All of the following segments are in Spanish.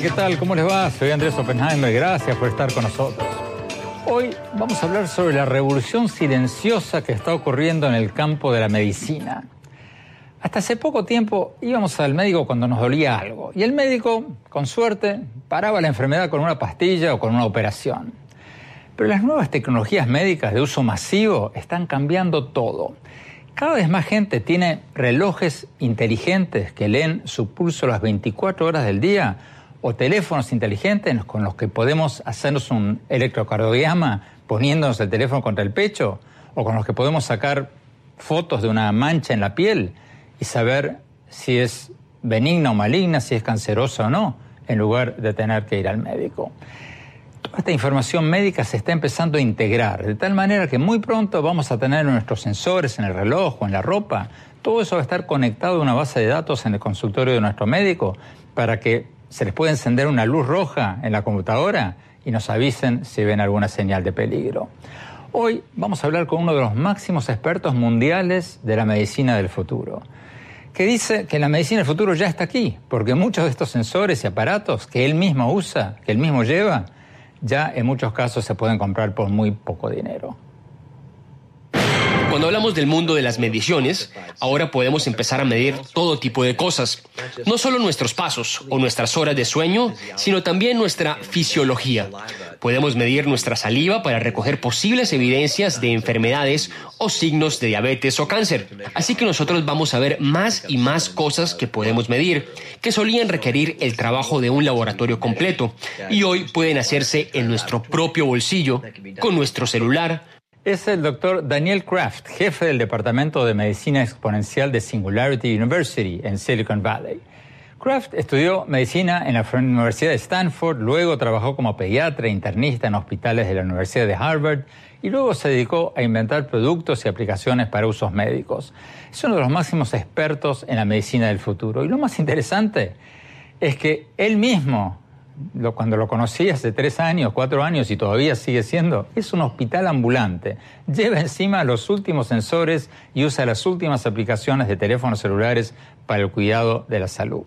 ¿qué tal? ¿Cómo les va? Soy Andrés Oppenheimer, gracias por estar con nosotros. Hoy vamos a hablar sobre la revolución silenciosa que está ocurriendo en el campo de la medicina. Hasta hace poco tiempo íbamos al médico cuando nos dolía algo y el médico, con suerte, paraba la enfermedad con una pastilla o con una operación. Pero las nuevas tecnologías médicas de uso masivo están cambiando todo. Cada vez más gente tiene relojes inteligentes que leen su pulso las 24 horas del día o teléfonos inteligentes con los que podemos hacernos un electrocardiograma poniéndonos el teléfono contra el pecho o con los que podemos sacar fotos de una mancha en la piel y saber si es benigna o maligna, si es cancerosa o no, en lugar de tener que ir al médico. Toda esta información médica se está empezando a integrar, de tal manera que muy pronto vamos a tener nuestros sensores en el reloj o en la ropa. Todo eso va a estar conectado a una base de datos en el consultorio de nuestro médico para que se les pueda encender una luz roja en la computadora y nos avisen si ven alguna señal de peligro. Hoy vamos a hablar con uno de los máximos expertos mundiales de la medicina del futuro, que dice que la medicina del futuro ya está aquí, porque muchos de estos sensores y aparatos que él mismo usa, que él mismo lleva, ya en muchos casos se pueden comprar por muy poco dinero. Cuando hablamos del mundo de las mediciones, ahora podemos empezar a medir todo tipo de cosas. No solo nuestros pasos o nuestras horas de sueño, sino también nuestra fisiología. Podemos medir nuestra saliva para recoger posibles evidencias de enfermedades o signos de diabetes o cáncer. Así que nosotros vamos a ver más y más cosas que podemos medir, que solían requerir el trabajo de un laboratorio completo y hoy pueden hacerse en nuestro propio bolsillo, con nuestro celular, es el doctor Daniel Kraft, jefe del Departamento de Medicina Exponencial de Singularity University en Silicon Valley. Kraft estudió medicina en la Universidad de Stanford, luego trabajó como pediatra e internista en hospitales de la Universidad de Harvard y luego se dedicó a inventar productos y aplicaciones para usos médicos. Es uno de los máximos expertos en la medicina del futuro. Y lo más interesante es que él mismo cuando lo conocí hace tres años, cuatro años y todavía sigue siendo, es un hospital ambulante. Lleva encima los últimos sensores y usa las últimas aplicaciones de teléfonos celulares para el cuidado de la salud.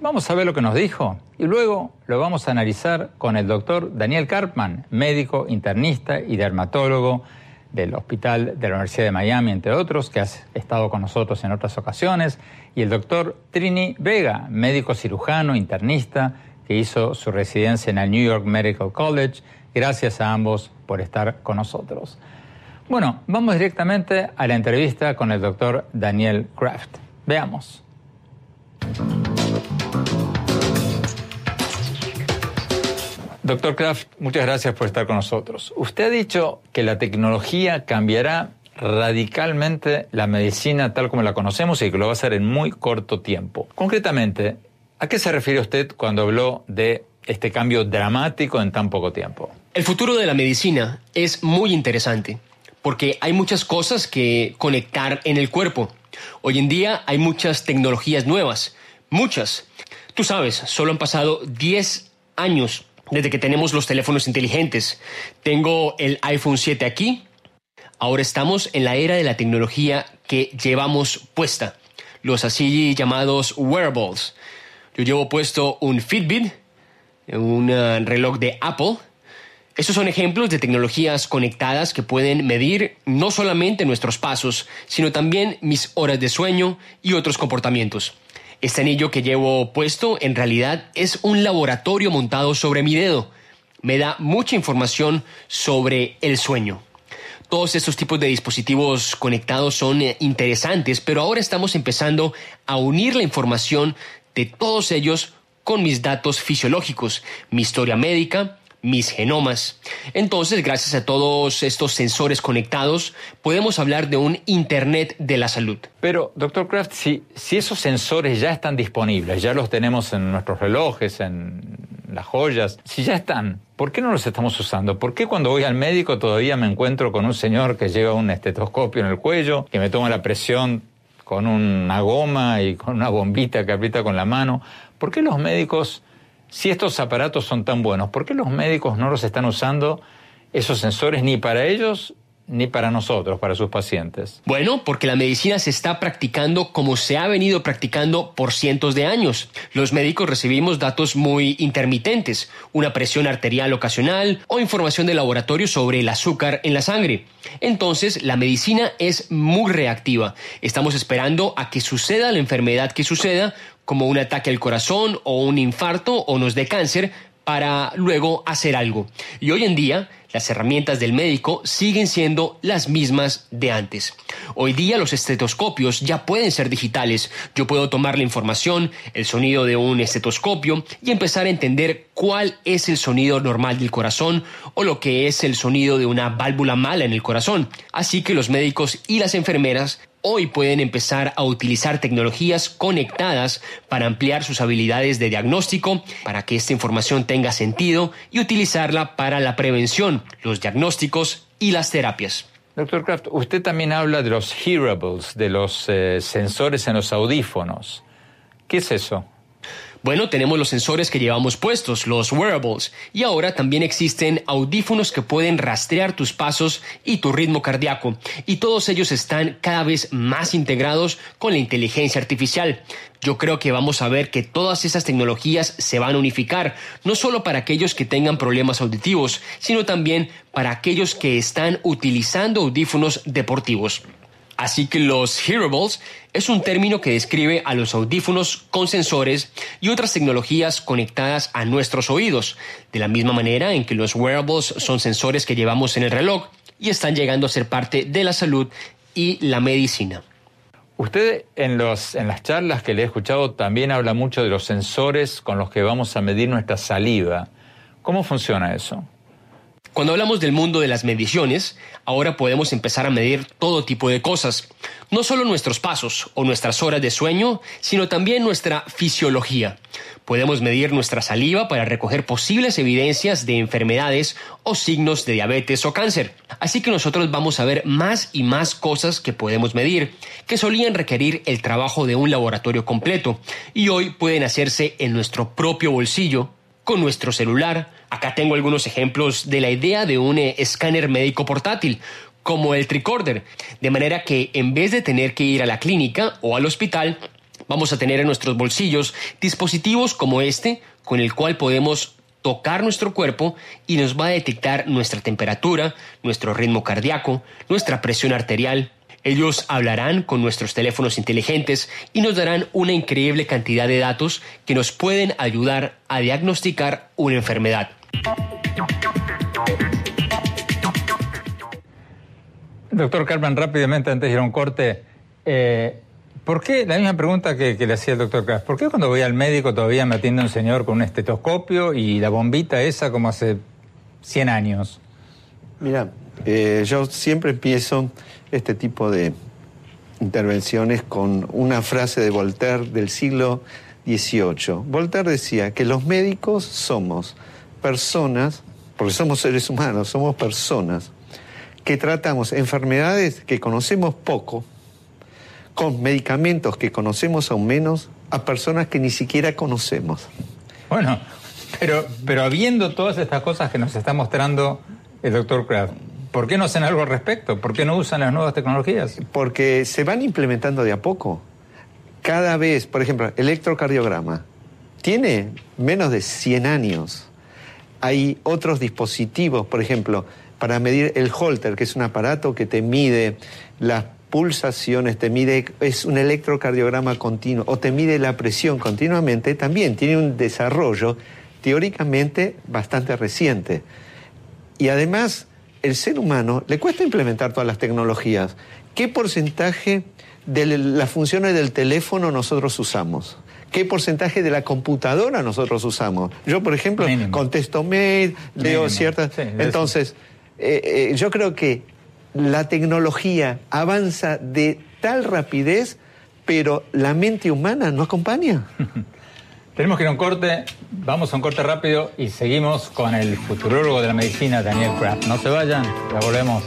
Vamos a ver lo que nos dijo y luego lo vamos a analizar con el doctor Daniel Karpman, médico, internista y dermatólogo del Hospital de la Universidad de Miami, entre otros, que ha estado con nosotros en otras ocasiones, y el doctor Trini Vega, médico cirujano, internista, que hizo su residencia en el New York Medical College. Gracias a ambos por estar con nosotros. Bueno, vamos directamente a la entrevista con el doctor Daniel Kraft. Veamos. Doctor Kraft, muchas gracias por estar con nosotros. Usted ha dicho que la tecnología cambiará radicalmente la medicina tal como la conocemos y que lo va a hacer en muy corto tiempo. Concretamente, ¿A qué se refiere usted cuando habló de este cambio dramático en tan poco tiempo? El futuro de la medicina es muy interesante porque hay muchas cosas que conectar en el cuerpo. Hoy en día hay muchas tecnologías nuevas, muchas. Tú sabes, solo han pasado 10 años desde que tenemos los teléfonos inteligentes. Tengo el iPhone 7 aquí. Ahora estamos en la era de la tecnología que llevamos puesta, los así llamados wearables. Yo llevo puesto un Fitbit, un eh, reloj de Apple. Estos son ejemplos de tecnologías conectadas que pueden medir no solamente nuestros pasos, sino también mis horas de sueño y otros comportamientos. Este anillo que llevo puesto en realidad es un laboratorio montado sobre mi dedo. Me da mucha información sobre el sueño. Todos estos tipos de dispositivos conectados son eh, interesantes, pero ahora estamos empezando a unir la información de todos ellos con mis datos fisiológicos, mi historia médica, mis genomas. Entonces, gracias a todos estos sensores conectados, podemos hablar de un Internet de la salud. Pero, doctor Kraft, si, si esos sensores ya están disponibles, ya los tenemos en nuestros relojes, en las joyas, si ya están, ¿por qué no los estamos usando? ¿Por qué cuando voy al médico todavía me encuentro con un señor que lleva un estetoscopio en el cuello, que me toma la presión con una goma y con una bombita que aprieta con la mano. ¿Por qué los médicos, si estos aparatos son tan buenos, por qué los médicos no los están usando esos sensores ni para ellos ni para nosotros, para sus pacientes? Bueno, porque la medicina se está practicando como se ha venido practicando por cientos de años. Los médicos recibimos datos muy intermitentes, una presión arterial ocasional o información de laboratorio sobre el azúcar en la sangre. Entonces, la medicina es muy reactiva. Estamos esperando a que suceda la enfermedad que suceda, como un ataque al corazón o un infarto o nos dé cáncer, para luego hacer algo. Y hoy en día, las herramientas del médico siguen siendo las mismas de antes. Hoy día los estetoscopios ya pueden ser digitales. Yo puedo tomar la información, el sonido de un estetoscopio y empezar a entender cuál es el sonido normal del corazón o lo que es el sonido de una válvula mala en el corazón. Así que los médicos y las enfermeras hoy pueden empezar a utilizar tecnologías conectadas para ampliar sus habilidades de diagnóstico, para que esta información tenga sentido y utilizarla para la prevención, los diagnósticos y las terapias. Doctor Kraft, usted también habla de los hearables, de los eh, sensores en los audífonos. ¿Qué es eso? Bueno, tenemos los sensores que llevamos puestos, los wearables, y ahora también existen audífonos que pueden rastrear tus pasos y tu ritmo cardíaco, y todos ellos están cada vez más integrados con la inteligencia artificial. Yo creo que vamos a ver que todas esas tecnologías se van a unificar, no solo para aquellos que tengan problemas auditivos, sino también para aquellos que están utilizando audífonos deportivos. Así que los hearables es un término que describe a los audífonos con sensores y otras tecnologías conectadas a nuestros oídos, de la misma manera en que los wearables son sensores que llevamos en el reloj y están llegando a ser parte de la salud y la medicina. Usted en, las charlas que le he escuchado también habla mucho de los sensores con los que vamos a medir nuestra saliva. ¿Cómo funciona eso? Cuando hablamos del mundo de las mediciones, ahora podemos empezar a medir todo tipo de cosas, no solo nuestros pasos o nuestras horas de sueño, sino también nuestra fisiología. Podemos medir nuestra saliva para recoger posibles evidencias de enfermedades o signos de diabetes o cáncer. Así que nosotros vamos a ver más y más cosas que podemos medir, que solían requerir el trabajo de un laboratorio completo, y hoy pueden hacerse en nuestro propio bolsillo con nuestro celular. Acá tengo algunos ejemplos de la idea de un eh, escáner médico portátil, como el tricorder, de manera que en vez de tener que ir a la clínica o al hospital, vamos a tener en nuestros bolsillos dispositivos como este, con el cual podemos tocar nuestro cuerpo y nos va a detectar nuestra temperatura, nuestro ritmo cardíaco, nuestra presión arterial, ellos hablarán con nuestros teléfonos inteligentes y nos darán una increíble cantidad de datos que nos pueden ayudar a diagnosticar una enfermedad. Doctor Carmen, rápidamente antes de ir a un corte, eh, ¿por qué, la misma pregunta que, le hacía el doctor Kraft, ¿por qué cuando voy al médico todavía me atiende un señor con un estetoscopio y la bombita esa como hace 100 años? Mira, eh, yo siempre empiezo este tipo de intervenciones con una frase de Voltaire del siglo XVIII. Voltaire decía que los médicos somos personas, porque somos seres humanos, somos personas, que tratamos enfermedades que conocemos poco, con medicamentos que conocemos aún menos, a personas que ni siquiera conocemos. Bueno, pero, pero habiendo todas estas cosas que nos está mostrando el doctor Kraft, ¿Por qué no hacen algo al respecto? ¿Por qué no usan las nuevas tecnologías? Porque se van implementando de a poco. Cada vez, por ejemplo, electrocardiograma tiene menos de 100 años. Hay otros dispositivos, por ejemplo, para medir el Holter, que es un aparato que te mide las pulsaciones, te mide, es un electrocardiograma continuo, o te mide la presión continuamente, también tiene un desarrollo teóricamente bastante reciente. Y además el ser humano le cuesta implementar todas las tecnologías. ¿Qué porcentaje de las funciones del teléfono nosotros usamos? ¿Qué porcentaje de la computadora nosotros usamos? Yo, por ejemplo, contesto mail, leo ciertas... Entonces, eh, eh, yo creo que la tecnología avanza de tal rapidez, pero la mente humana no acompaña. Tenemos que ir a un corte, vamos a un corte rápido y seguimos con el futurólogo de la medicina, Daniel Kraft. No se vayan, ya volvemos.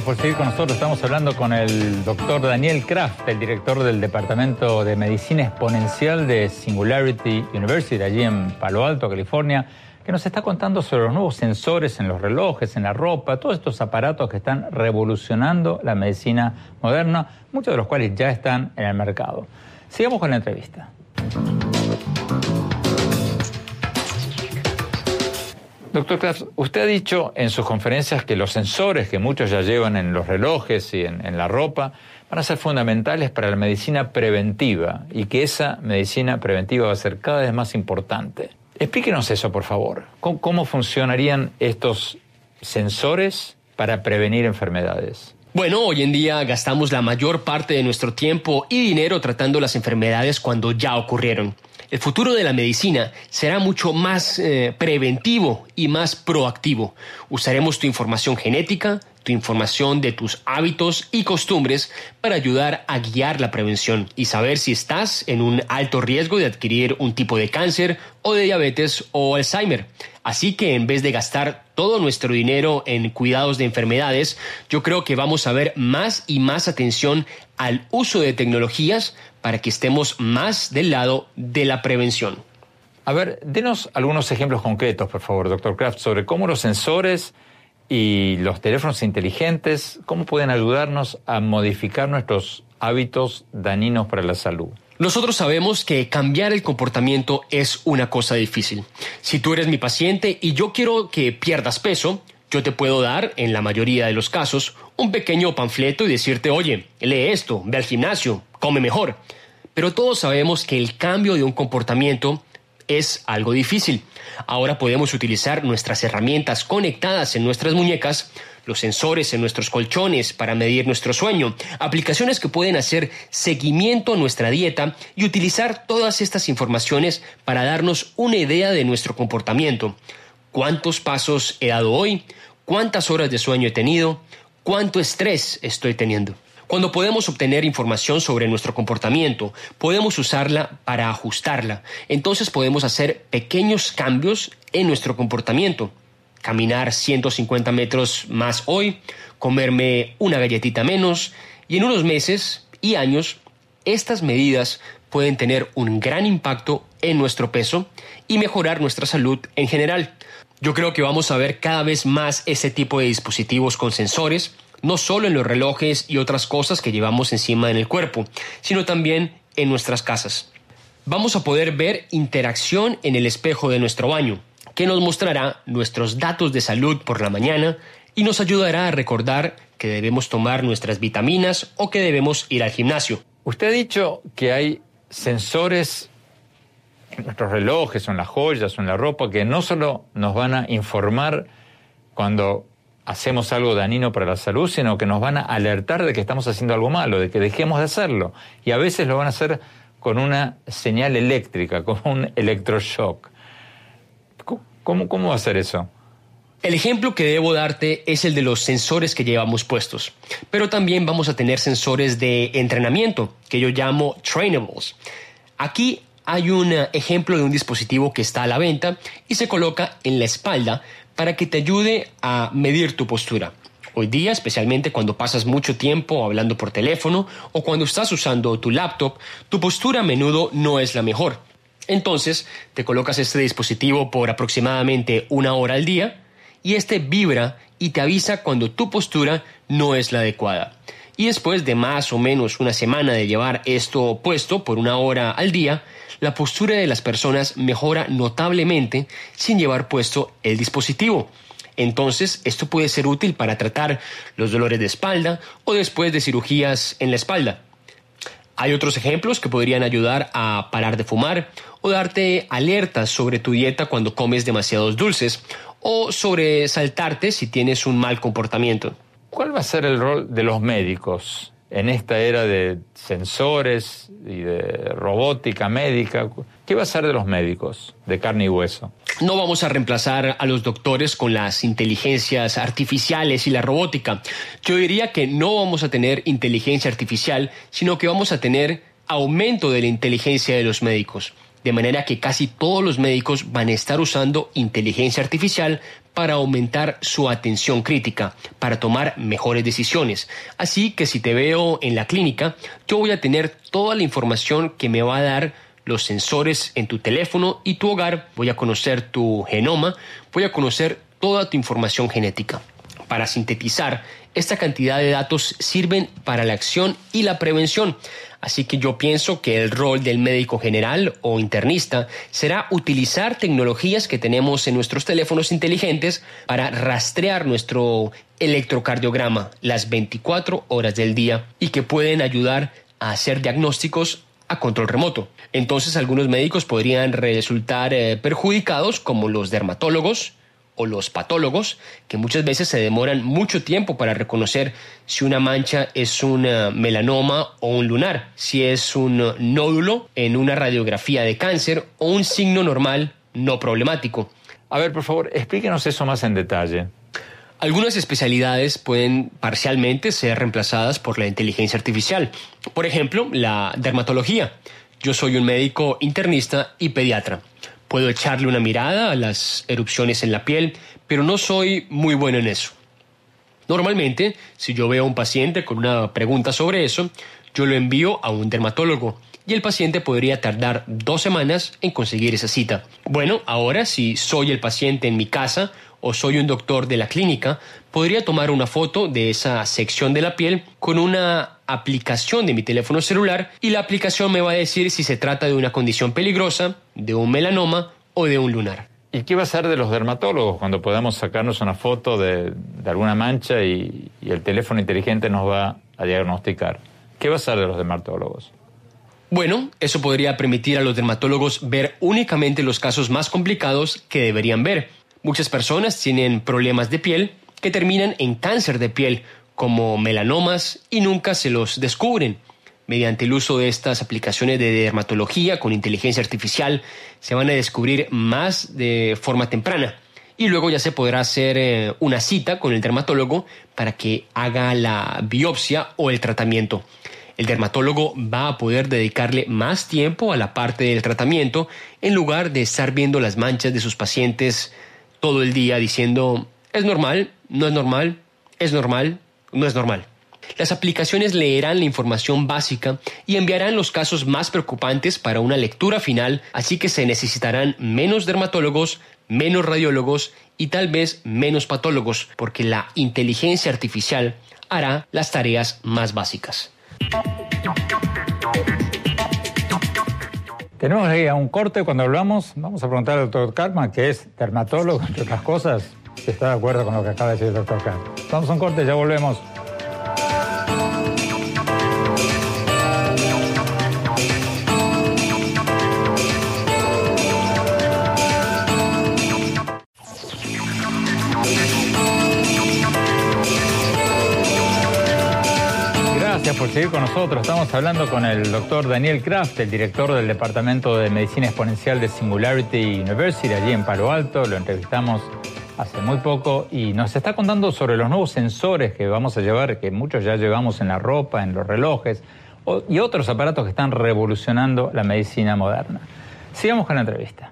Por seguir con nosotros. Estamos hablando con el doctor Daniel Kraft, el director del Departamento de Medicina Exponencial de Singularity University, allí en Palo Alto, California, que nos está contando sobre los nuevos sensores en los relojes, en la ropa, todos estos aparatos que están revolucionando la medicina moderna, muchos de los cuales ya están en el mercado. Sigamos con la entrevista. Doctor Kraft, usted ha dicho en sus conferencias que los sensores que muchos ya llevan en los relojes y en, la ropa van a ser fundamentales para la medicina preventiva y que esa medicina preventiva va a ser cada vez más importante. Explíquenos eso, por favor. cómo funcionarían estos sensores para prevenir enfermedades? Bueno, hoy en día gastamos la mayor parte de nuestro tiempo y dinero tratando las enfermedades cuando ya ocurrieron. El futuro de la medicina será mucho más eh, preventivo y más proactivo. Usaremos tu información genética, tu información de tus hábitos y costumbres para ayudar a guiar la prevención y saber si estás en un alto riesgo de adquirir un tipo de cáncer o de diabetes o Alzheimer. Así que en vez de gastar todo nuestro dinero en cuidados de enfermedades, yo creo que vamos a ver más y más atención al uso de tecnologías para que estemos más del lado de la prevención. A ver, denos algunos ejemplos concretos, por favor, doctor Kraft, sobre cómo los sensores y los teléfonos inteligentes, cómo pueden ayudarnos a modificar nuestros hábitos dañinos para la salud. Nosotros sabemos que cambiar el comportamiento es una cosa difícil. Si tú eres mi paciente y yo quiero que pierdas peso, yo te puedo dar, en la mayoría de los casos, un pequeño panfleto y decirte, oye, lee esto, ve al gimnasio, come mejor. Pero todos sabemos que el cambio de un comportamiento es algo difícil. Ahora podemos utilizar nuestras herramientas conectadas en nuestras muñecas, los sensores en nuestros colchones para medir nuestro sueño, aplicaciones que pueden hacer seguimiento a nuestra dieta y utilizar todas estas informaciones para darnos una idea de nuestro comportamiento. ¿Cuántos pasos he dado hoy? ¿Cuántas horas de sueño he tenido? ¿Cuánto estrés estoy teniendo? Cuando podemos obtener información sobre nuestro comportamiento, podemos usarla para ajustarla. Entonces podemos hacer pequeños cambios en nuestro comportamiento. Caminar 150 metros más hoy, comerme una galletita menos y en unos meses y años estas medidas pueden tener un gran impacto en nuestro peso y mejorar nuestra salud en general. Yo creo que vamos a ver cada vez más ese tipo de dispositivos con sensores no solo en los relojes y otras cosas que llevamos encima en el cuerpo, sino también en nuestras casas. Vamos a poder ver interacción en el espejo de nuestro baño, que nos mostrará nuestros datos de salud por la mañana y nos ayudará a recordar que debemos tomar nuestras vitaminas o que debemos ir al gimnasio. Usted ha dicho que hay sensores en nuestros relojes en las joyas en la ropa que no solo nos van a informar cuando hacemos algo dañino para la salud, sino que nos van a alertar de que estamos haciendo algo malo, de que dejemos de hacerlo. Y a veces lo van a hacer con una señal eléctrica, como un electroshock. ¿Cómo, cómo va a ser eso? El ejemplo que debo darte es el de los sensores que llevamos puestos, pero también vamos a tener sensores de entrenamiento, que yo llamo trainables. Aquí hay un ejemplo de un dispositivo que está a la venta y se coloca en la espalda para que te ayude a medir tu postura. Hoy día, especialmente cuando pasas mucho tiempo hablando por teléfono o cuando estás usando tu laptop, tu postura a menudo no es la mejor. Entonces, te colocas este dispositivo por aproximadamente una hora al día y este vibra y te avisa cuando tu postura no es la adecuada. Y después de más o menos una semana de llevar esto puesto por una hora al día, la postura de las personas mejora notablemente sin llevar puesto el dispositivo. Entonces, esto puede ser útil para tratar los dolores de espalda o después de cirugías en la espalda. Hay otros ejemplos que podrían ayudar a parar de fumar o darte alertas sobre tu dieta cuando comes demasiados dulces o sobre saltarte si tienes un mal comportamiento. ¿Cuál va a ser el rol de los médicos en esta era de sensores y de robótica médica, ¿qué va a ser de los médicos de carne y hueso? No vamos a reemplazar a los doctores con las inteligencias artificiales y la robótica. Yo diría que no vamos a tener inteligencia artificial, sino que vamos a tener aumento de la inteligencia de los médicos. de manera que casi todos los médicos van a estar usando inteligencia artificial para aumentar su atención crítica, para tomar mejores decisiones. Así que si te veo en la clínica, yo voy a tener toda la información que me va a dar los sensores en tu teléfono y tu hogar, voy a conocer tu genoma, voy a conocer toda tu información genética. Para sintetizar, esta cantidad de datos sirven para la acción y la prevención. Así que yo pienso que el rol del médico general o internista será utilizar tecnologías que tenemos en nuestros teléfonos inteligentes para rastrear nuestro electrocardiograma las 24 horas del día y que pueden ayudar a hacer diagnósticos a control remoto. Entonces algunos médicos podrían resultar eh, perjudicados como los dermatólogos, o los patólogos, que muchas veces se demoran mucho tiempo para reconocer si una mancha es un eh, melanoma o un lunar, si es un nódulo en una radiografía de cáncer o un signo normal no problemático. A ver, por favor, explíquenos eso más en detalle. Algunas especialidades pueden parcialmente ser reemplazadas por la inteligencia artificial. Por ejemplo, la dermatología. Yo soy un médico internista y pediatra. Puedo echarle una mirada a las erupciones en la piel, pero no soy muy bueno en eso. Normalmente, si yo veo a un paciente con una pregunta sobre eso, yo lo envío a un dermatólogo y el paciente podría tardar dos semanas en conseguir esa cita. Bueno, ahora si soy el paciente en mi casa o soy un doctor de la clínica, podría tomar una foto de esa sección de la piel con una aplicación de mi teléfono celular y la aplicación me va a decir si se trata de una condición peligrosa, de un melanoma o de un lunar. ¿Y qué va a ser de los dermatólogos cuando podamos sacarnos una foto de, alguna mancha y, y el teléfono inteligente nos va a diagnosticar? ¿Qué va a ser de los dermatólogos? Bueno, eso podría permitir a los dermatólogos ver únicamente los casos más complicados que deberían ver. Muchas personas tienen problemas de piel que terminan en cáncer de piel, como melanomas, y nunca se los descubren. Mediante el uso de estas aplicaciones de dermatología con inteligencia artificial, se van a descubrir más de forma temprana. Y luego ya se podrá hacer eh, una cita con el dermatólogo para que haga la biopsia o el tratamiento. El dermatólogo va a poder dedicarle más tiempo a la parte del tratamiento en lugar de estar viendo las manchas de sus pacientes todo el día diciendo es normal, no es normal, es normal, no es normal. Las aplicaciones leerán la información básica y enviarán los casos más preocupantes para una lectura final, así que se necesitarán menos dermatólogos, menos radiólogos y tal vez menos patólogos, porque la inteligencia artificial hará las tareas más básicas. Tenemos ahí a un corte cuando hablamos. Vamos a preguntar al doctor Karma, que es dermatólogo, entre otras cosas, si está de acuerdo con lo que acaba de decir el doctor Karma. Vamos a un corte, ya volvemos. Por seguir con nosotros. Estamos hablando con el doctor Daniel Kraft, el director del Departamento de Medicina Exponencial de Singularity University, allí en Palo Alto. Lo entrevistamos hace muy poco y nos está contando sobre los nuevos sensores que vamos a llevar, que muchos ya llevamos en la ropa, en los relojes y otros aparatos que están revolucionando la medicina moderna. Sigamos con la entrevista.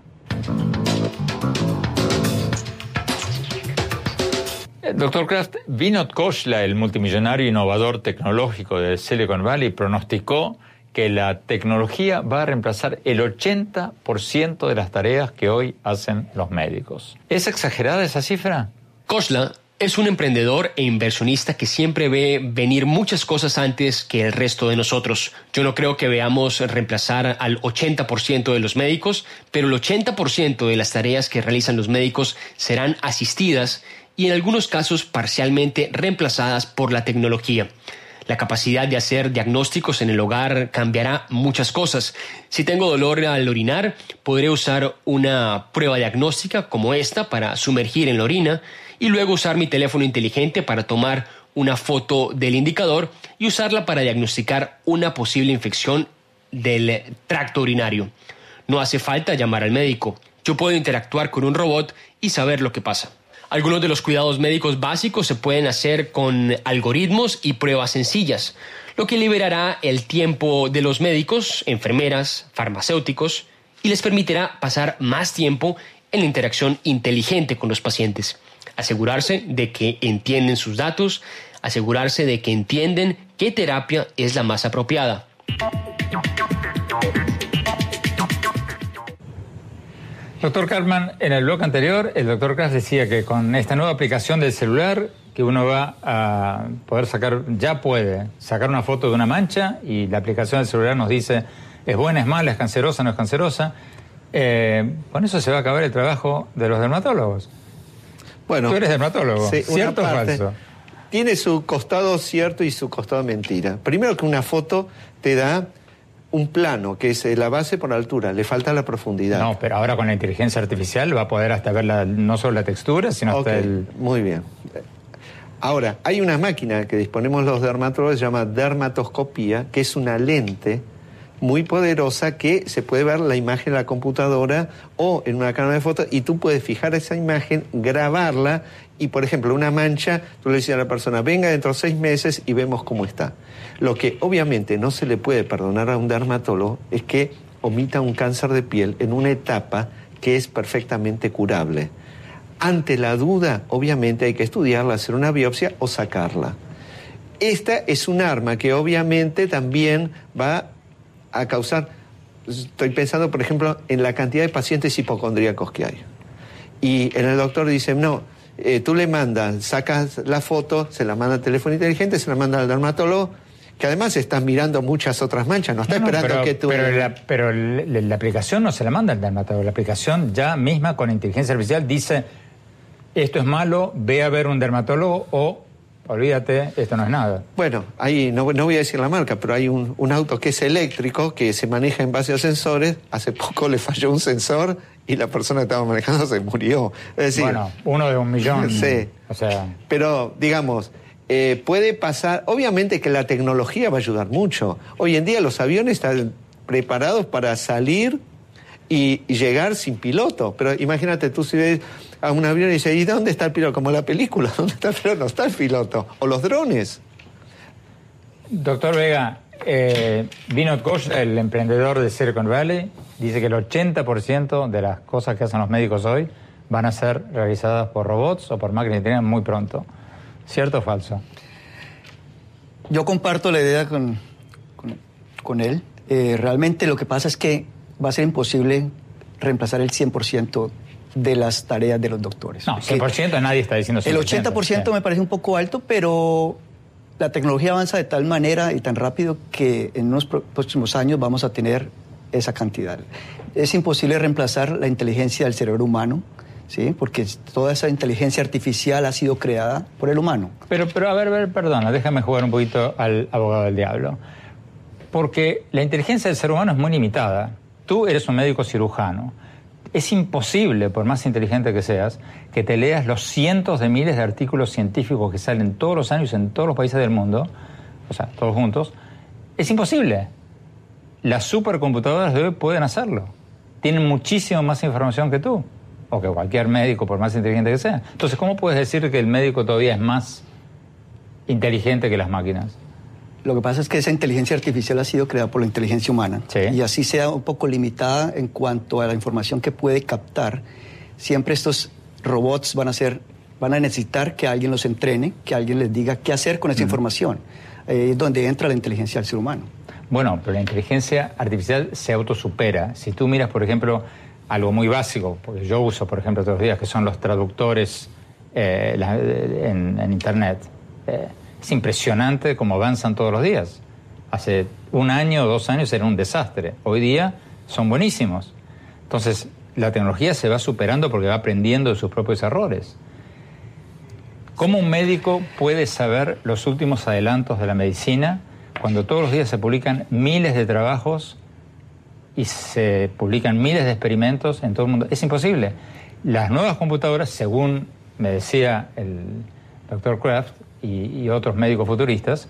Doctor Kraft, Vinod Koshla, el multimillonario innovador tecnológico de Silicon Valley, pronosticó que la tecnología va a reemplazar el 80% de las tareas que hoy hacen los médicos. ¿Es exagerada esa cifra? Koshla es un emprendedor e inversionista que siempre ve venir muchas cosas antes que el resto de nosotros. Yo no creo que veamos reemplazar al 80% de los médicos, pero el 80% de las tareas que realizan los médicos serán asistidas y en algunos casos parcialmente reemplazadas por la tecnología. La capacidad de hacer diagnósticos en el hogar cambiará muchas cosas. Si tengo dolor al orinar, podré usar una prueba diagnóstica como esta para sumergir en la orina y luego usar mi teléfono inteligente para tomar una foto del indicador y usarla para diagnosticar una posible infección del tracto urinario. No hace falta llamar al médico. Yo puedo interactuar con un robot y saber lo que pasa. Algunos de los cuidados médicos básicos se pueden hacer con algoritmos y pruebas sencillas, lo que liberará el tiempo de los médicos, enfermeras, farmacéuticos y les permitirá pasar más tiempo en la interacción inteligente con los pacientes. Asegurarse de que entienden sus datos, asegurarse de que entienden qué terapia es la más apropiada. Doctor Carman, en el blog anterior, el doctor Kraft decía que con esta nueva aplicación del celular, que uno va a poder sacar, ya puede sacar una foto de una mancha y la aplicación del celular nos dice es buena, es mala, es cancerosa, no es cancerosa. Eh, con eso se va a acabar el trabajo de los dermatólogos. Bueno, tú eres dermatólogo, ¿cierto o falso? Tiene su costado cierto y su costado mentira. Primero que una foto te da un plano, que es la base por la altura, le falta la profundidad. No, pero ahora con la inteligencia artificial va a poder hasta ver no solo la textura, sino hasta el... Muy bien. Ahora, hay una máquina que disponemos los dermatólogos, se llama dermatoscopía, que es una lente muy poderosa que se puede ver la imagen en la computadora o en una cámara de fotos y tú puedes fijar esa imagen, grabarla y, por ejemplo, una mancha, tú le dices a la persona, venga dentro de seis meses y vemos cómo está. Lo que obviamente no se le puede perdonar a un dermatólogo es que omita un cáncer de piel en una etapa que es perfectamente curable. Ante la duda, obviamente hay que estudiarla, hacer una biopsia o sacarla. Esta es un arma que obviamente también va a causar, estoy pensando por ejemplo en la cantidad de pacientes hipocondríacos que hay. Y el doctor dice, no, eh, tú le mandas, sacas la foto, se la manda al teléfono inteligente, se la manda al dermatólogo, que además está mirando muchas otras manchas, no está esperando que tú... Pero, la, pero la, aplicación no se la manda al dermatólogo, la aplicación ya misma con inteligencia artificial dice, esto es malo, ve a ver un dermatólogo o olvídate, esto no es nada. Bueno, ahí no, voy a decir la marca, pero hay un, auto que es eléctrico, que se maneja en base a sensores. Hace poco le falló un sensor y la persona que estaba manejando se murió. Es decir, bueno, uno de un millón. Sí. O sea. Pero, digamos, eh, puede pasar. Obviamente que la tecnología va a ayudar mucho. Hoy en día los aviones están preparados para salir y, llegar sin piloto. Pero imagínate tú si ves a un avión y dices, ¿y dónde está el piloto? Como la película, ¿dónde está el piloto? No está el piloto. O los drones. Doctor Vega, eh, Vinod Ghosh, el emprendedor de Silicon Valley, dice que el 80% de las cosas que hacen los médicos hoy van a ser realizadas por robots o por máquinas de muy pronto. ¿Cierto o falso? Yo comparto la idea con, con, él. Eh, realmente lo que pasa es que va a ser imposible reemplazar el 100% de las tareas de los doctores. No, 100% nadie está diciendo 100%. El 80% me parece un poco alto, pero la tecnología avanza de tal manera y tan rápido que en unos próximos años vamos a tener esa cantidad. Es imposible reemplazar la inteligencia del cerebro humano, ¿sí? porque toda esa inteligencia artificial ha sido creada por el humano. Pero, pero a ver, a ver, perdona, déjame jugar un poquito al abogado del diablo. Porque la inteligencia del ser humano es muy limitada. Tú eres un médico cirujano. Es imposible, por más inteligente que seas, que te leas los cientos de miles de artículos científicos que salen todos los años en todos los países del mundo, o sea, todos juntos. Es imposible. Las supercomputadoras de hoy pueden hacerlo. Tienen muchísimo más información que tú, o que cualquier médico, por más inteligente que sea. Entonces, ¿cómo puedes decir que el médico todavía es más inteligente que las máquinas? Lo que pasa es que esa inteligencia artificial ha sido creada por la inteligencia humana y así sea un poco limitada en cuanto a la información que puede captar. Siempre estos robots van a ser, van a necesitar que alguien los entrene, que alguien les diga qué hacer con esa información. es donde entra la inteligencia del ser humano. Bueno, pero la inteligencia artificial se autosupera. Si tú miras, por ejemplo, algo muy básico, porque yo uso, por ejemplo, todos los días, que son los traductores eh, en, Internet. Eh, es impresionante cómo avanzan todos los días. Hace un año o dos años era un desastre. Hoy día son buenísimos. Entonces, la tecnología se va superando porque va aprendiendo de sus propios errores. ¿Cómo un médico puede saber los últimos adelantos de la medicina cuando todos los días se publican miles de trabajos y se publican miles de experimentos en todo el mundo? Es imposible. Las nuevas computadoras, según me decía el doctor Kraft, y, otros médicos futuristas,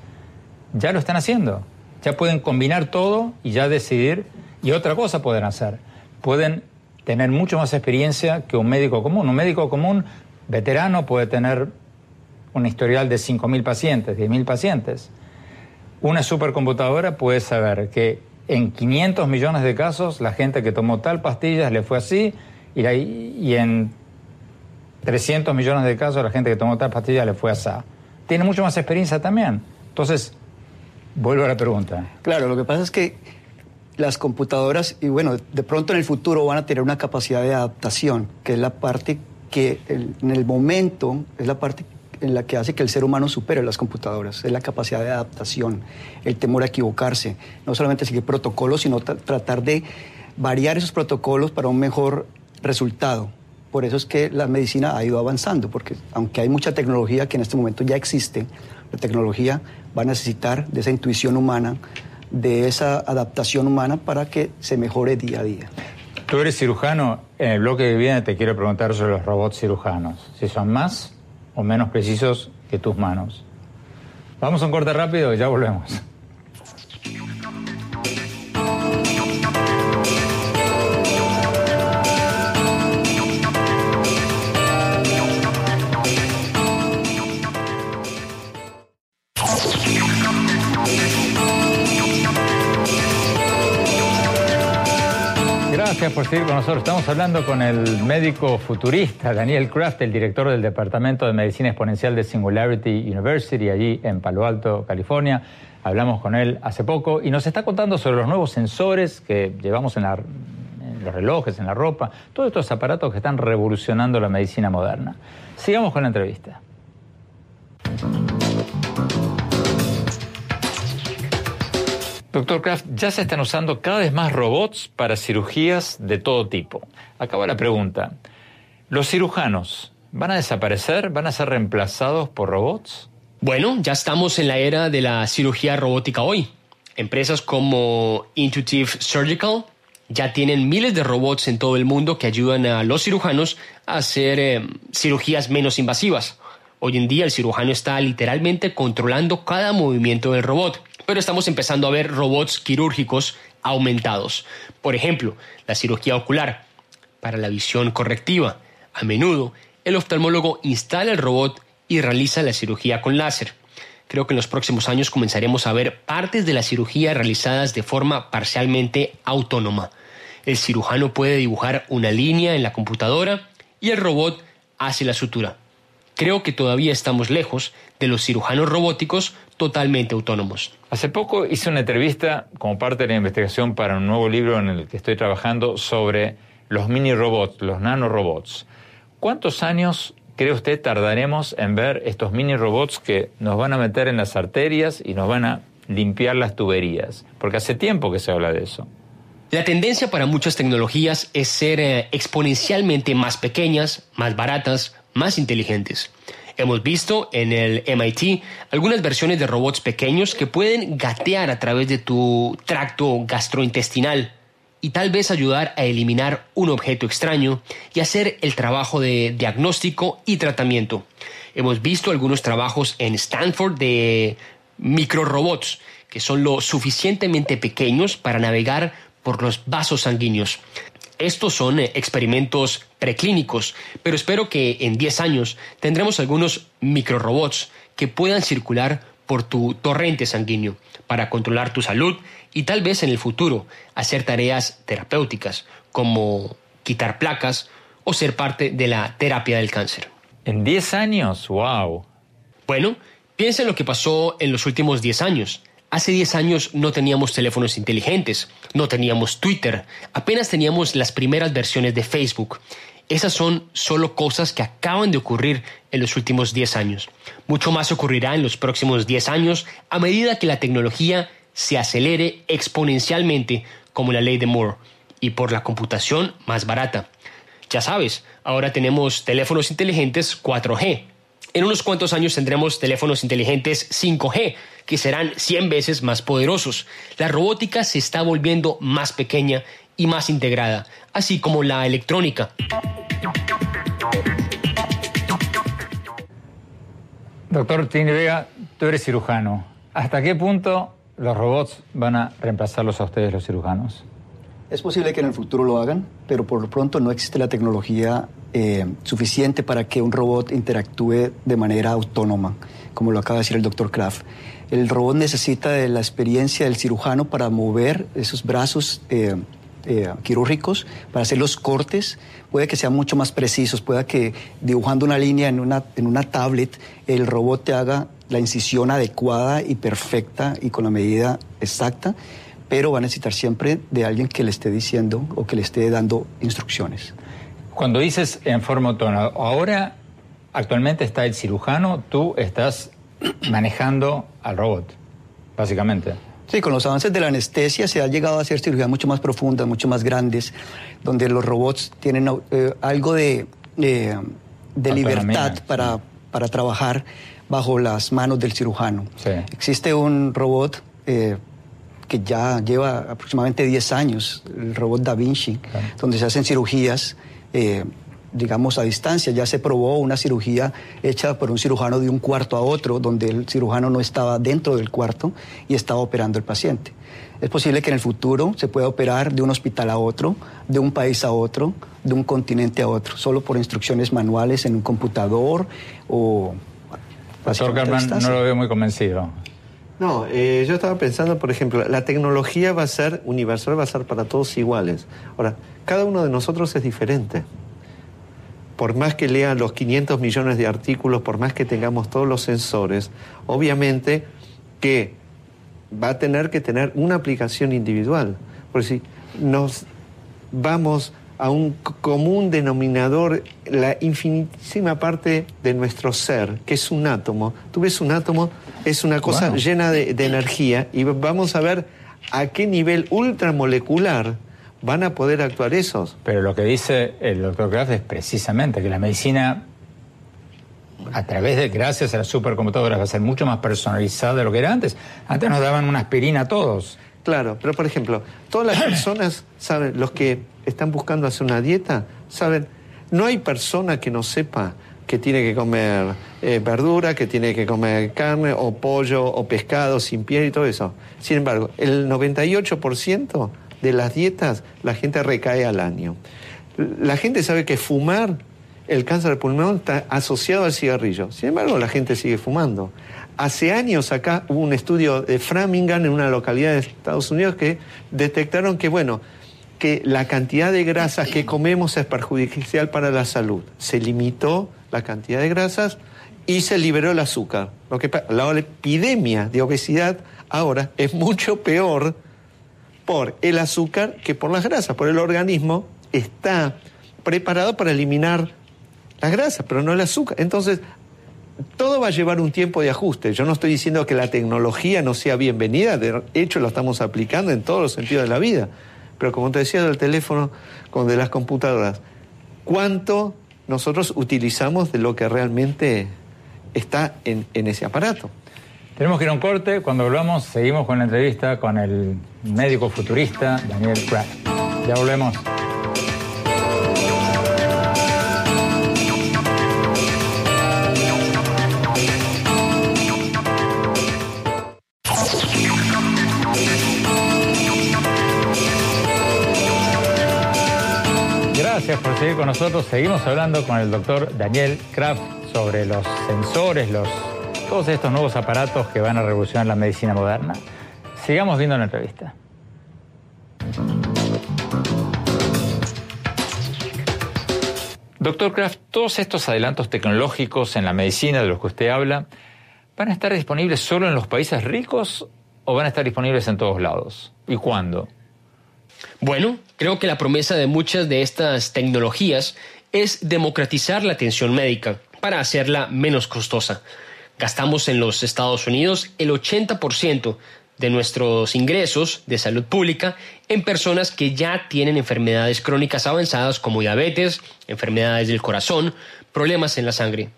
ya lo están haciendo. Ya pueden combinar todo y ya decidir. Y otra cosa pueden hacer. Pueden tener mucho más experiencia que un médico común. Un médico común veterano puede tener un historial de 5.000 pacientes, 10.000 pacientes. Una supercomputadora puede saber que en 500 millones de casos la gente que tomó tal pastilla le fue así y, y en 300 millones de casos la gente que tomó tal pastilla le fue así. Tiene mucho más experiencia también. Entonces, vuelvo a la pregunta. Claro, lo que pasa es que las computadoras, y bueno, de pronto en el futuro van a tener una capacidad de adaptación, que es la parte que en el momento es la parte en la que hace que el ser humano supere las computadoras, es la capacidad de adaptación, el temor a equivocarse, no solamente seguir protocolos, sino tratar de variar esos protocolos para un mejor resultado. Por eso es que la medicina ha ido avanzando, porque aunque hay mucha tecnología que en este momento ya existe, la tecnología va a necesitar de esa intuición humana, de esa adaptación humana para que se mejore día a día. Tú eres cirujano, en el bloque que viene te quiero preguntar sobre los robots cirujanos, si son más o menos precisos que tus manos. Vamos a un corte rápido y ya volvemos. Gracias por seguir con nosotros. Estamos hablando con el médico futurista Daniel Kraft, el director del Departamento de Medicina Exponencial de Singularity University, allí en Palo Alto, California. Hablamos con él hace poco y nos está contando sobre los nuevos sensores que llevamos en, en los relojes, en la ropa, todos estos aparatos que están revolucionando la medicina moderna. Sigamos con la entrevista. Doctor Kraft, ya se están usando cada vez más robots para cirugías de todo tipo. Acaba la pregunta. ¿Los cirujanos van a desaparecer? ¿Van a ser reemplazados por robots? Bueno, ya estamos en la era de la cirugía robótica hoy. Empresas como Intuitive Surgical ya tienen miles de robots en todo el mundo que ayudan a los cirujanos a hacer eh, cirugías menos invasivas. Hoy en día el cirujano está literalmente controlando cada movimiento del robot pero estamos empezando a ver robots quirúrgicos aumentados. Por ejemplo, la cirugía ocular para la visión correctiva. A menudo, el oftalmólogo instala el robot y realiza la cirugía con láser. Creo que en los próximos años comenzaremos a ver partes de la cirugía realizadas de forma parcialmente autónoma. El cirujano puede dibujar una línea en la computadora y el robot hace la sutura. Creo que todavía estamos lejos de los cirujanos robóticos totalmente autónomos. Hace poco hice una entrevista como parte de la investigación para un nuevo libro en el que estoy trabajando sobre los mini robots, los nanorobots. ¿Cuántos años cree usted tardaremos en ver estos mini robots que nos van a meter en las arterias y nos van a limpiar las tuberías? Porque hace tiempo que se habla de eso. La tendencia para muchas tecnologías es ser eh, exponencialmente más pequeñas, más baratas, más inteligentes. Hemos visto en el MIT algunas versiones de robots pequeños que pueden gatear a través de tu tracto gastrointestinal y tal vez ayudar a eliminar un objeto extraño y hacer el trabajo de diagnóstico y tratamiento. Hemos visto algunos trabajos en Stanford de microrobots que son lo suficientemente pequeños para navegar por los vasos sanguíneos. Estos son eh, experimentos preclínicos, pero espero que en 10 años tendremos algunos microrobots que puedan circular por tu torrente sanguíneo para controlar tu salud y tal vez en el futuro hacer tareas terapéuticas como quitar placas o ser parte de la terapia del cáncer. ¿En 10 años? ¡Wow! Bueno, piensa en lo que pasó en los últimos 10 años. Hace 10 años no teníamos teléfonos inteligentes, no teníamos Twitter, apenas teníamos las primeras versiones de Facebook. Esas son solo cosas que acaban de ocurrir en los últimos 10 años. Mucho más ocurrirá en los próximos 10 años a medida que la tecnología se acelere exponencialmente como la ley de Moore y por la computación más barata. Ya sabes, ahora tenemos teléfonos inteligentes 4G. En unos cuantos años tendremos teléfonos inteligentes 5G que serán 100 veces más poderosos. La robótica se está volviendo más pequeña y más integrada, así como la electrónica. Doctor Tini Vega, tú eres cirujano. ¿Hasta qué punto los robots van a reemplazarlos a ustedes los cirujanos? Es posible que en el futuro lo hagan, pero por lo pronto no existe la tecnología eh, suficiente para que un robot interactúe de manera autónoma, como lo acaba de decir el doctor Kraft. El robot necesita de la experiencia del cirujano para mover esos brazos eh, eh, quirúrgicos, para hacer los cortes. Puede que sean mucho más precisos, pueda que dibujando una línea en una, en una tablet, el robot te haga la incisión adecuada y perfecta y con la medida exacta, pero va a necesitar siempre de alguien que le esté diciendo o que le esté dando instrucciones. Cuando dices en forma autónoma, ahora actualmente está el cirujano, tú estás manejando al robot, básicamente. Sí, con los avances de la anestesia se ha llegado a hacer cirugías mucho más profundas, mucho más grandes, donde los robots tienen eh, algo de, de libertad para, para, trabajar bajo las manos del cirujano. Existe un robot eh, que ya lleva aproximadamente 10 años, el robot Da Vinci, donde se hacen cirugías. Digamos, a distancia. Ya se probó una cirugía hecha por un cirujano de un cuarto a otro, donde el cirujano no estaba dentro del cuarto y estaba operando el paciente. Es posible que en el futuro se pueda operar de un hospital a otro, de un país a otro, de un continente a otro, solo por instrucciones manuales en un computador o... Doctor Carman, no lo veo muy convencido. No, eh, yo estaba pensando, por ejemplo, la tecnología va a ser universal, va a ser para todos iguales. Ahora, cada uno de nosotros es diferente por más que lean los 500 millones de artículos, por más que tengamos todos los sensores, obviamente que va a tener que tener una aplicación individual. Porque si nos vamos a un común denominador, la infinitísima parte de nuestro ser, que es un átomo. Tú ves un átomo, es una cosa llena de, de energía y vamos a ver a qué nivel ultramolecular van a poder actuar esos. Pero lo que dice el doctor Graf es precisamente que la medicina, a través de, gracias a las supercomputadoras, va a ser mucho más personalizada de lo que era antes. Antes nos daban una aspirina a todos. Claro, pero por ejemplo, todas las personas saben, los que están buscando hacer una dieta, saben, no hay persona que no sepa que tiene que comer eh, verdura, que tiene que comer carne o pollo o pescado sin piel y todo eso. Sin embargo, el 98% de las dietas, la gente recae al año. La gente sabe que fumar, el cáncer de pulmón está asociado al cigarrillo. Sin embargo, la gente sigue fumando. Hace años acá hubo un estudio de Framingham en una localidad de Estados Unidos que detectaron que, bueno, que la cantidad de grasas que comemos es perjudicial para la salud. Se limitó la cantidad de grasas y se liberó el azúcar. Lo que, la epidemia de obesidad ahora es mucho peor por el azúcar que por las grasas, por el organismo está preparado para eliminar las grasas, pero no el azúcar. Entonces, todo va a llevar un tiempo de ajuste. Yo no estoy diciendo que la tecnología no sea bienvenida, de hecho la estamos aplicando en todos los sentidos de la vida. Pero como te decía del teléfono, con de las computadoras, ¿cuánto nosotros utilizamos de lo que realmente está en, en ese aparato? Tenemos que ir a un corte. Cuando volvamos, seguimos con la entrevista con el médico futurista Daniel Kraft. Ya volvemos. Gracias por seguir con nosotros. Seguimos hablando con el doctor Daniel Kraft sobre los sensores, los todos estos nuevos aparatos que van a revolucionar la medicina moderna. Sigamos viendo la entrevista. Doctor Kraft, todos estos adelantos tecnológicos en la medicina de los que usted habla, ¿van a estar disponibles solo en los países ricos o van a estar disponibles en todos lados? ¿Y cuándo? Bueno, creo que la promesa de muchas de estas tecnologías es democratizar la atención médica para hacerla menos costosa. Gastamos en los Estados Unidos el 80% de nuestros ingresos de salud pública en personas que ya tienen enfermedades crónicas avanzadas como diabetes, enfermedades del corazón, problemas en la sangre.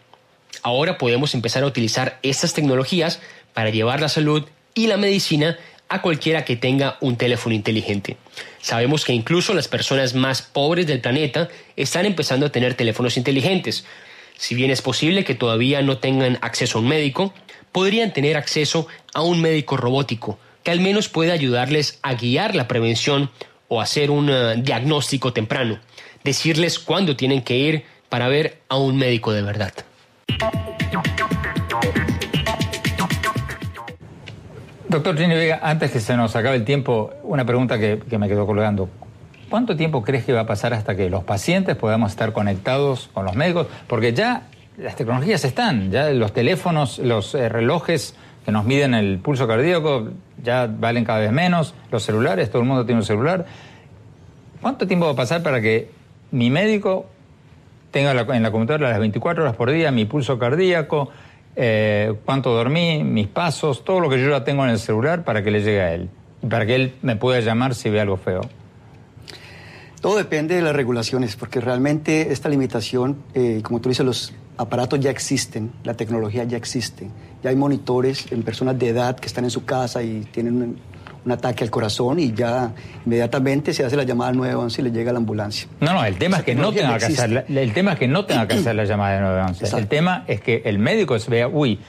Ahora podemos empezar a utilizar estas tecnologías para llevar la salud y la medicina a cualquiera que tenga un teléfono inteligente. Sabemos que incluso las personas más pobres del planeta están empezando a tener teléfonos inteligentes, si bien es posible que todavía no tengan acceso a un médico, podrían tener acceso a un médico robótico que al menos pueda ayudarles a guiar la prevención o hacer un eh, diagnóstico temprano, decirles cuándo tienen que ir para ver a un médico de verdad. Doctor Trini Vega, antes que se nos acabe el tiempo, una pregunta que, que me quedó colgando. ¿Cuánto tiempo crees que va a pasar hasta que los pacientes podamos estar conectados con los médicos? Porque ya las tecnologías están, ya los teléfonos, los eh, relojes que nos miden el pulso cardíaco ya valen cada vez menos, los celulares, todo el mundo tiene un celular. ¿Cuánto tiempo va a pasar para que mi médico tenga en la computadora las 24 horas por día mi pulso cardíaco, eh, cuánto dormí, mis pasos, todo lo que yo ya tengo en el celular para que le llegue a él? Y para que él me pueda llamar si ve algo feo. Todo depende de las regulaciones, porque realmente esta limitación, eh, como tú dices, los aparatos ya existen, la tecnología ya existe. Ya hay monitores en personas de edad que están en su casa y tienen un, ataque al corazón y ya inmediatamente se hace la llamada al 911 y le llega la ambulancia. No, no, el tema, es que no tenga que hacer, el tema es que no tenga que hacer la llamada del 911. El tema es que el médico se vea, uy,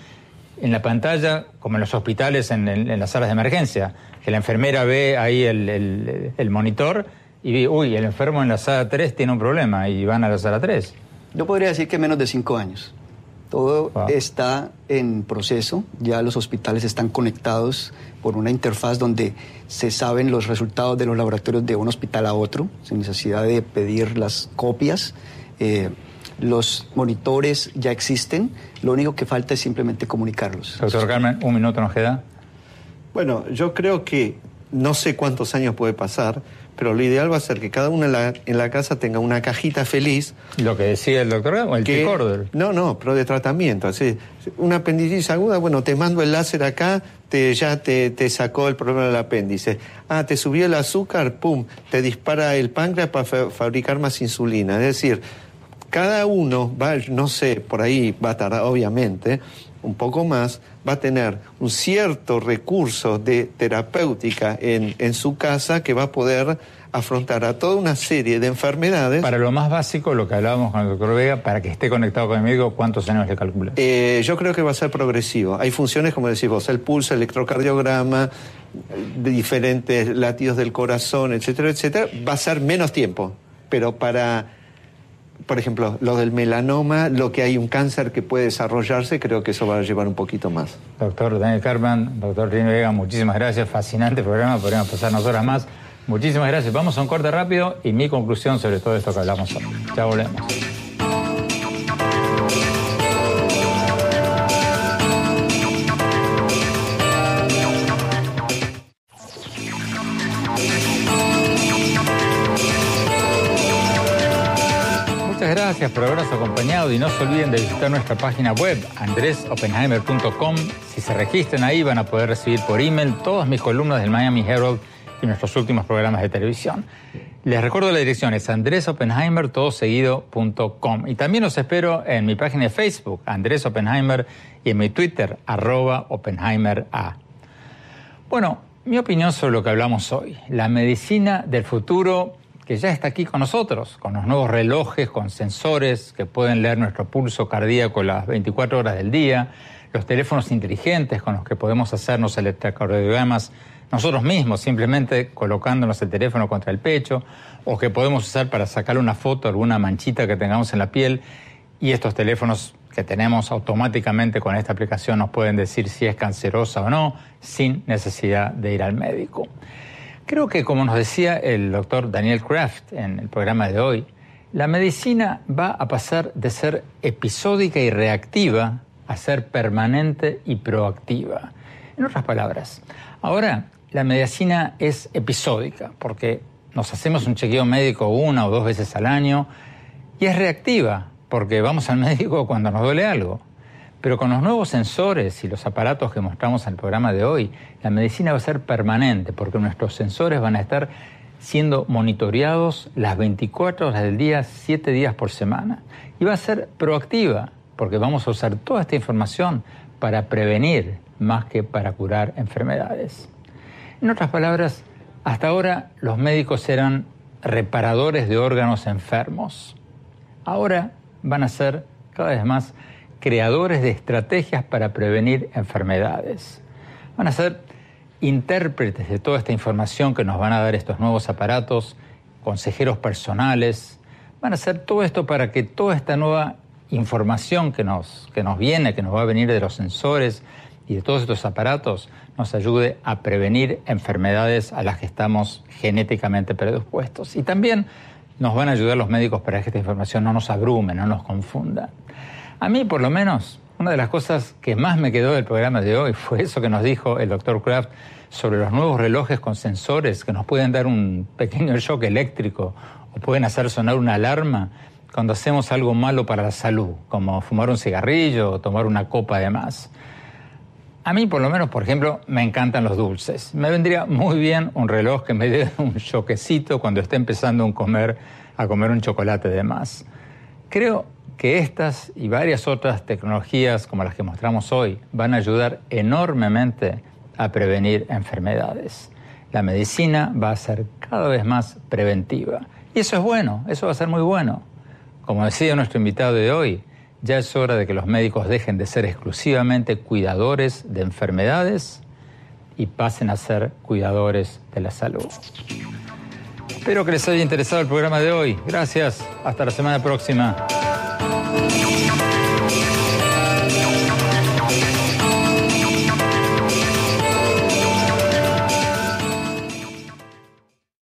en la pantalla, como en los hospitales, en, las salas de emergencia, que la enfermera ve ahí el, el monitor y, uy, el enfermo en la sala 3 tiene un problema y van a la sala 3. Yo podría decir que menos de cinco años. Todo está en proceso, ya los hospitales están conectados por una interfaz donde se saben los resultados de los laboratorios de un hospital a otro, sin necesidad de pedir las copias. Eh, los monitores ya existen, lo único que falta es simplemente comunicarlos. Doctor Carmen, un minuto nos queda. Bueno, yo creo que no sé cuántos años puede pasar, pero lo ideal va a ser que cada uno en la, en la casa tenga una cajita feliz. Lo que decía el doctor el que, No, no, pero de tratamiento. Así, una apendicitis aguda, bueno, te mando el láser acá, te, ya te, te, sacó el problema del apéndice. Ah, te subió el azúcar, pum, te dispara el páncreas para fabricar más insulina. Es decir, cada uno va, no sé, por ahí va a tardar, obviamente, un poco más, va a tener un cierto recurso de terapéutica en, en su casa que va a poder afrontar a toda una serie de enfermedades. Para lo más básico, lo que hablábamos con el doctor Vega, para que esté conectado con el médico, ¿cuántos años le calcula? Eh, yo creo que va a ser progresivo. Hay funciones, como decís vos, el pulso, el electrocardiograma, diferentes latidos del corazón, etcétera, etcétera. Va a ser menos tiempo, pero para por ejemplo, lo del melanoma, lo que hay un cáncer que puede desarrollarse, creo que eso va a llevar un poquito más. Doctor Daniel Carman, doctor Rino Vega, muchísimas gracias. Fascinante programa, podríamos pasarnos horas más. Muchísimas gracias. Vamos a un corte rápido y mi conclusión sobre todo esto que hablamos hoy. Ya volvemos. Gracias por habernos acompañado y no se olviden de visitar nuestra página web andresopenheimer.com. Si se registran ahí van a poder recibir por email todas mis columnas del Miami Herald y nuestros últimos programas de televisión. Les recuerdo la dirección es andresopenheimer.com y también los espero en mi página de Facebook, Andrés Oppenheimer, y en mi Twitter, arroba OppenheimerA. Bueno, mi opinión sobre lo que hablamos hoy. La medicina del futuro que ya está aquí con nosotros, con los nuevos relojes, con sensores que pueden leer nuestro pulso cardíaco las 24 horas del día, los teléfonos inteligentes con los que podemos hacernos electrocardiogramas nosotros mismos, simplemente colocándonos el teléfono contra el pecho, o que podemos usar para sacar una foto, alguna manchita que tengamos en la piel, y estos teléfonos que tenemos automáticamente con esta aplicación nos pueden decir si es cancerosa o no, sin necesidad de ir al médico. Creo que, como nos decía el doctor Daniel Kraft en el programa de hoy, la medicina va a pasar de ser episódica y reactiva a ser permanente y proactiva. En otras palabras, ahora la medicina es episódica porque nos hacemos un chequeo médico una o dos veces al año y es reactiva porque vamos al médico cuando nos duele algo. Pero con los nuevos sensores y los aparatos que mostramos en el programa de hoy, la medicina va a ser permanente porque nuestros sensores van a estar siendo monitoreados las 24 horas del día, 7 días por semana. Y va a ser proactiva porque vamos a usar toda esta información para prevenir más que para curar enfermedades. En otras palabras, hasta ahora los médicos eran reparadores de órganos enfermos. Ahora van a ser cada vez más creadores de estrategias para prevenir enfermedades. Van a ser intérpretes de toda esta información que nos van a dar estos nuevos aparatos, consejeros personales, van a hacer todo esto para que toda esta nueva información que nos, que nos viene, que nos va a venir de los sensores y de todos estos aparatos nos ayude a prevenir enfermedades a las que estamos genéticamente predispuestos. Y también nos van a ayudar los médicos para que esta información no nos abrume, no nos confunda. A mí, por lo menos, una de las cosas que más me quedó del programa de hoy fue eso que nos dijo el doctor Kraft sobre los nuevos relojes con sensores que nos pueden dar un pequeño shock eléctrico o pueden hacer sonar una alarma cuando hacemos algo malo para la salud, como fumar un cigarrillo o tomar una copa de más. A mí, por lo menos, por ejemplo, me encantan los dulces. Me vendría muy bien un reloj que me dé un choquecito cuando esté empezando a comer, a comer un chocolate de más. Creo que estas y varias otras tecnologías como las que mostramos hoy van a ayudar enormemente a prevenir enfermedades. La medicina va a ser cada vez más preventiva. Y eso es bueno, eso va a ser muy bueno. Como decía nuestro invitado de hoy, ya es hora de que los médicos dejen de ser exclusivamente cuidadores de enfermedades y pasen a ser cuidadores de la salud. Espero que les haya interesado el programa de hoy. Gracias. Hasta la semana próxima. Thank you.